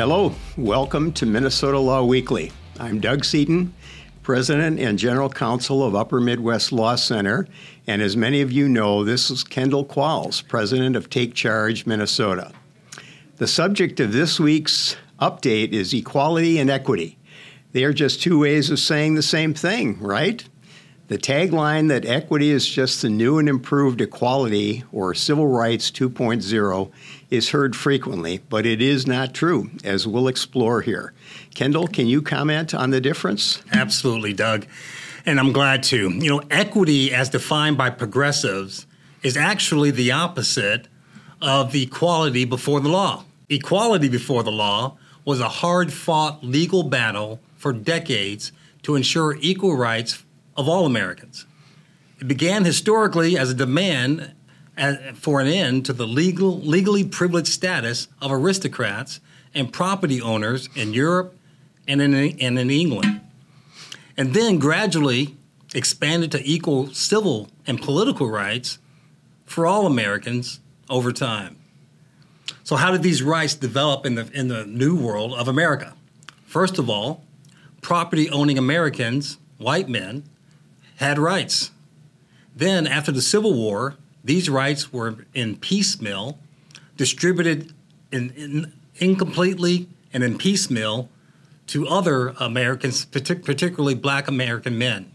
Hello, welcome to Minnesota Law Weekly. I'm Doug Seaton, President and General Counsel of Upper Midwest Law Center, and as many of you know, this is Kendall Qualls, President of Take Charge Minnesota. The subject of this week's update is equality and equity. They are just two ways of saying the same thing, right? The tagline that equity is just the new and improved equality or civil rights 2.0 is heard frequently, but it is not true, as we'll explore here. Kendall, can you comment on the difference? Absolutely, Doug. And I'm glad to. You know, equity as defined by progressives is actually the opposite of equality before the law. Equality before the law was a hard fought legal battle for decades to ensure equal rights of all Americans. It began historically as a demand uh, for an end to the legal, legally privileged status of aristocrats and property owners in Europe and in, and in England. And then gradually expanded to equal civil and political rights for all Americans over time. So, how did these rights develop in the, in the new world of America? First of all, property owning Americans, white men, had rights. Then, after the Civil War, these rights were in piecemeal, distributed in, in, incompletely and in piecemeal to other Americans, partic- particularly black American men,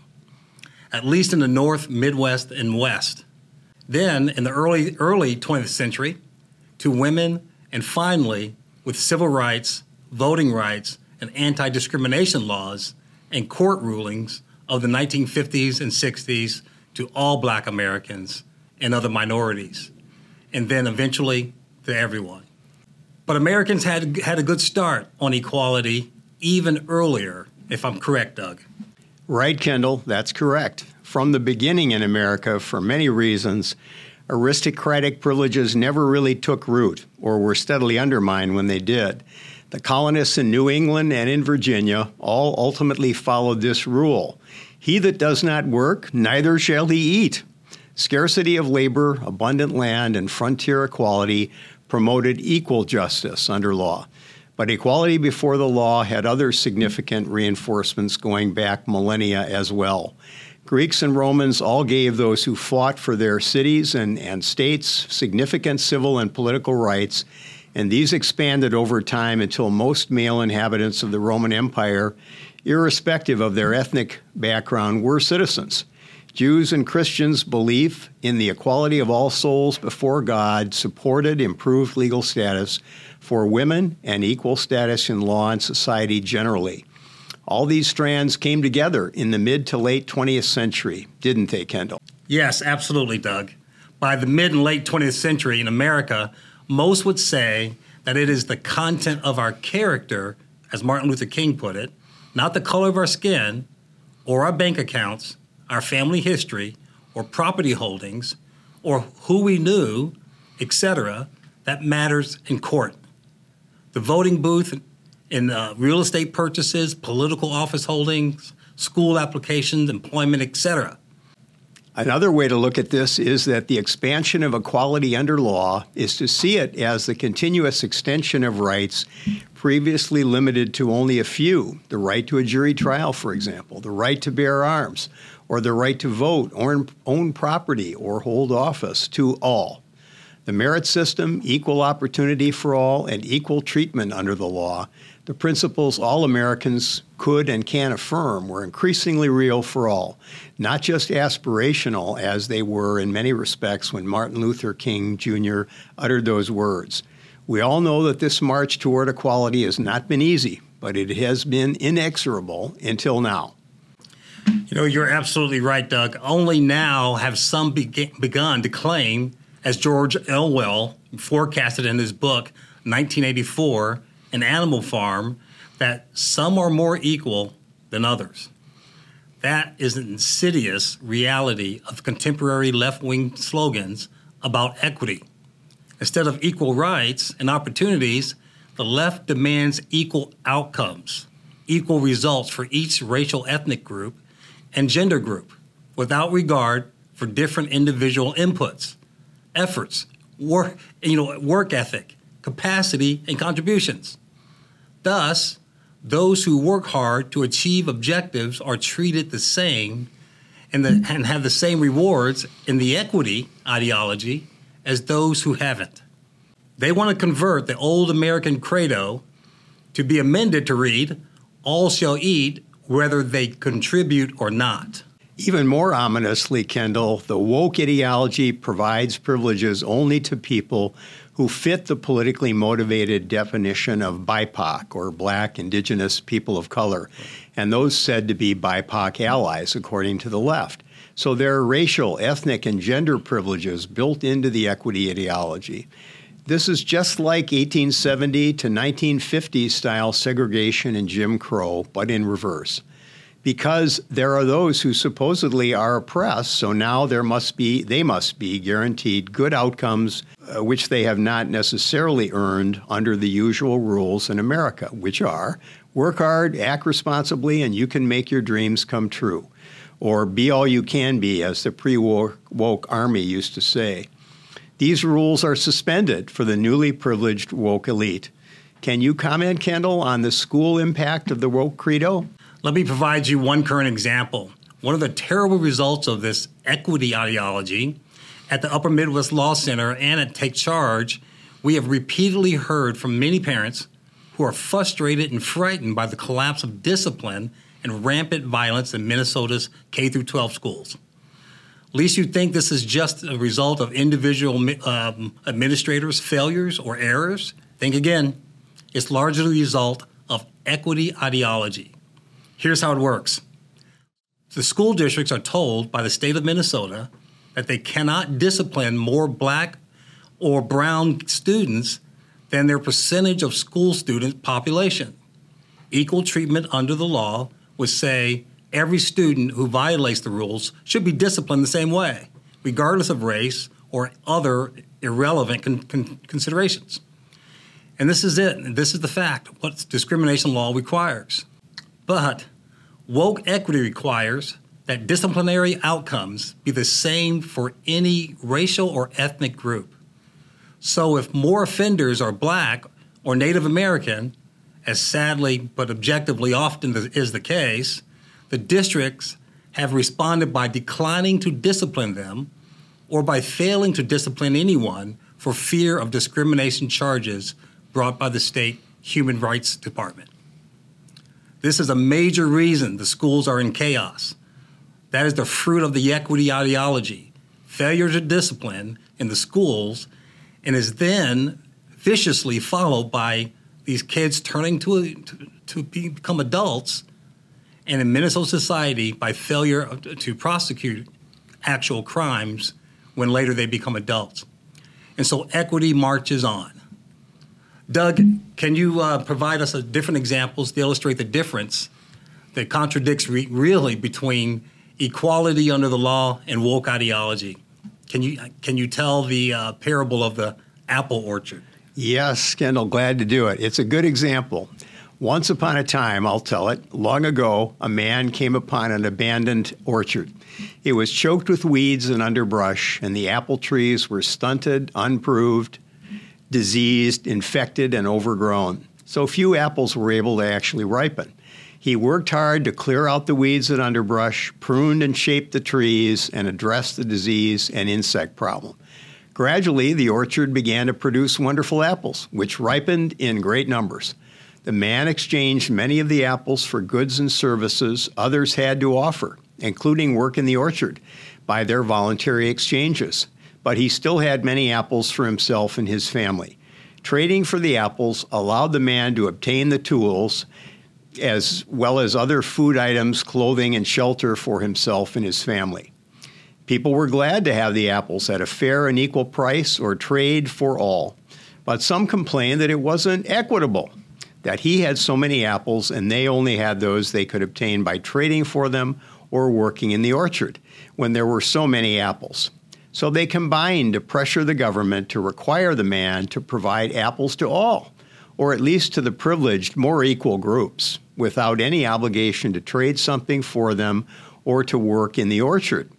at least in the North, Midwest, and West. Then, in the early, early 20th century, to women, and finally, with civil rights, voting rights, and anti discrimination laws and court rulings of the 1950s and 60s to all black Americans and other minorities, and then eventually to everyone. But Americans had, had a good start on equality even earlier, if I'm correct, Doug. Right, Kendall, that's correct. From the beginning in America, for many reasons, aristocratic privileges never really took root or were steadily undermined when they did. The colonists in New England and in Virginia all ultimately followed this rule He that does not work, neither shall he eat. Scarcity of labor, abundant land, and frontier equality promoted equal justice under law. But equality before the law had other significant reinforcements going back millennia as well. Greeks and Romans all gave those who fought for their cities and, and states significant civil and political rights, and these expanded over time until most male inhabitants of the Roman Empire, irrespective of their ethnic background, were citizens. Jews and Christians' belief in the equality of all souls before God supported improved legal status for women and equal status in law and society generally. All these strands came together in the mid to late 20th century, didn't they, Kendall? Yes, absolutely, Doug. By the mid and late 20th century in America, most would say that it is the content of our character, as Martin Luther King put it, not the color of our skin or our bank accounts our family history or property holdings or who we knew, etc., that matters in court. The voting booth in uh, real estate purchases, political office holdings, school applications, employment, etc. Another way to look at this is that the expansion of equality under law is to see it as the continuous extension of rights previously limited to only a few the right to a jury trial, for example, the right to bear arms, or the right to vote, or own property, or hold office to all. The merit system, equal opportunity for all, and equal treatment under the law, the principles all Americans could and can affirm were increasingly real for all, not just aspirational as they were in many respects when Martin Luther King Jr. uttered those words. We all know that this march toward equality has not been easy, but it has been inexorable until now. You know, you're absolutely right, Doug. Only now have some be- begun to claim, as George Orwell forecasted in his book, 1984, An Animal Farm, that some are more equal than others. That is an insidious reality of contemporary left wing slogans about equity. Instead of equal rights and opportunities, the left demands equal outcomes, equal results for each racial ethnic group, and gender group without regard for different individual inputs, efforts, work, you know, work ethic, capacity, and contributions. Thus, those who work hard to achieve objectives are treated the same and, the, and have the same rewards in the equity ideology as those who haven't. They want to convert the old American credo to be amended to read, All shall eat whether they contribute or not. Even more ominously, Kendall, the woke ideology provides privileges only to people who fit the politically motivated definition of BIPOC, or Black, Indigenous, People of Color, and those said to be BIPOC allies, according to the left. So there are racial, ethnic, and gender privileges built into the equity ideology. This is just like 1870 to 1950 style segregation and Jim Crow, but in reverse because there are those who supposedly are oppressed so now there must be they must be guaranteed good outcomes uh, which they have not necessarily earned under the usual rules in America which are work hard act responsibly and you can make your dreams come true. Or be all you can be as the pre-woke army used to say. These rules are suspended for the newly privileged woke elite. Can you comment kendall on the school impact of the woke credo let me provide you one current example. One of the terrible results of this equity ideology at the Upper Midwest Law Center and at Take Charge, we have repeatedly heard from many parents who are frustrated and frightened by the collapse of discipline and rampant violence in Minnesota's K 12 schools. Least you think this is just a result of individual um, administrators' failures or errors? Think again. It's largely the result of equity ideology. Here's how it works the school districts are told by the state of Minnesota that they cannot discipline more black or brown students than their percentage of school student population. Equal treatment under the law would say every student who violates the rules should be disciplined the same way, regardless of race or other irrelevant con- con- considerations. And this is it. This is the fact what discrimination law requires. But woke equity requires that disciplinary outcomes be the same for any racial or ethnic group. So if more offenders are black or Native American, as sadly but objectively often is the case, the districts have responded by declining to discipline them or by failing to discipline anyone for fear of discrimination charges brought by the state human rights department. This is a major reason the schools are in chaos. That is the fruit of the equity ideology, failure to discipline in the schools, and is then viciously followed by these kids turning to, to, to become adults and in Minnesota society by failure to prosecute actual crimes when later they become adults. And so equity marches on. Doug, can you uh, provide us different examples to illustrate the difference that contradicts re- really between equality under the law and woke ideology? Can you can you tell the uh, parable of the apple orchard? Yes, Kendall, glad to do it. It's a good example. Once upon a time, I'll tell it, long ago, a man came upon an abandoned orchard. It was choked with weeds and underbrush, and the apple trees were stunted, unproved, diseased, infected, and overgrown. So few apples were able to actually ripen. He worked hard to clear out the weeds and underbrush, pruned and shaped the trees, and addressed the disease and insect problem. Gradually, the orchard began to produce wonderful apples, which ripened in great numbers. The man exchanged many of the apples for goods and services others had to offer, including work in the orchard, by their voluntary exchanges but he still had many apples for himself and his family. Trading for the apples allowed the man to obtain the tools as well as other food items, clothing, and shelter for himself and his family. People were glad to have the apples at a fair and equal price or trade for all, but some complained that it wasn't equitable, that he had so many apples and they only had those they could obtain by trading for them or working in the orchard when there were so many apples. So they combined to pressure the government to require the man to provide apples to all, or at least to the privileged, more equal groups, without any obligation to trade something for them or to work in the orchard.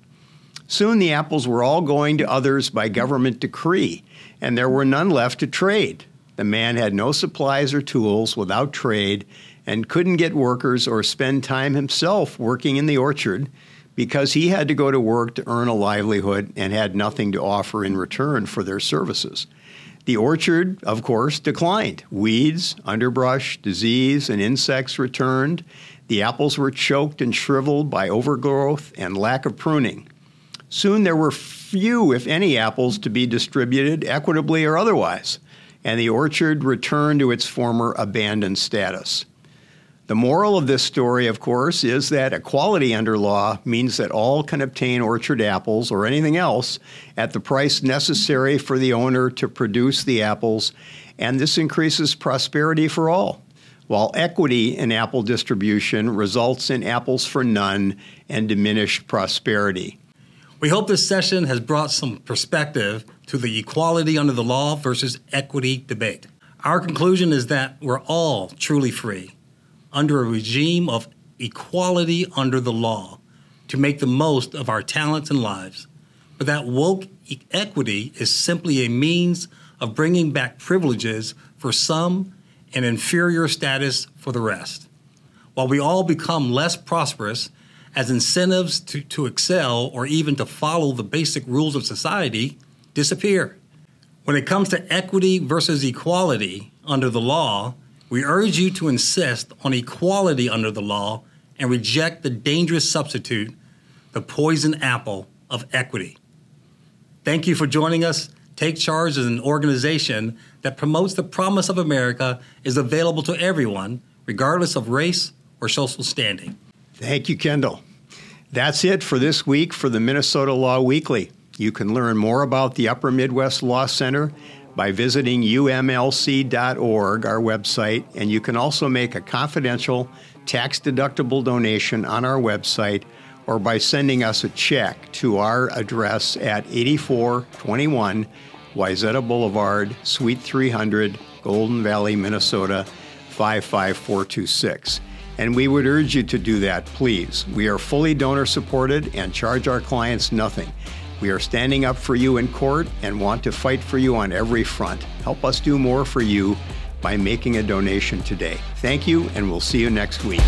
Soon the apples were all going to others by government decree, and there were none left to trade. The man had no supplies or tools without trade and couldn't get workers or spend time himself working in the orchard because he had to go to work to earn a livelihood and had nothing to offer in return for their services. The orchard, of course, declined. Weeds, underbrush, disease, and insects returned. The apples were choked and shriveled by overgrowth and lack of pruning. Soon there were few, if any, apples to be distributed equitably or otherwise, and the orchard returned to its former abandoned status. The moral of this story, of course, is that equality under law means that all can obtain orchard apples or anything else at the price necessary for the owner to produce the apples, and this increases prosperity for all. While equity in apple distribution results in apples for none and diminished prosperity. We hope this session has brought some perspective to the equality under the law versus equity debate. Our conclusion is that we're all truly free under a regime of equality under the law to make the most of our talents and lives. But that woke e- equity is simply a means of bringing back privileges for some and inferior status for the rest. While we all become less prosperous, as incentives to, to excel or even to follow the basic rules of society disappear. When it comes to equity versus equality under the law, we urge you to insist on equality under the law and reject the dangerous substitute, the poison apple of equity. Thank you for joining us. Take Charge is an organization that promotes the promise of America is available to everyone, regardless of race or social standing. Thank you, Kendall. That's it for this week for the Minnesota Law Weekly. You can learn more about the Upper Midwest Law Center by visiting umlc.org, our website, and you can also make a confidential, tax deductible donation on our website or by sending us a check to our address at 8421 Wayzata Boulevard, Suite 300, Golden Valley, Minnesota 55426. And we would urge you to do that, please. We are fully donor supported and charge our clients nothing. We are standing up for you in court and want to fight for you on every front. Help us do more for you by making a donation today. Thank you, and we'll see you next week.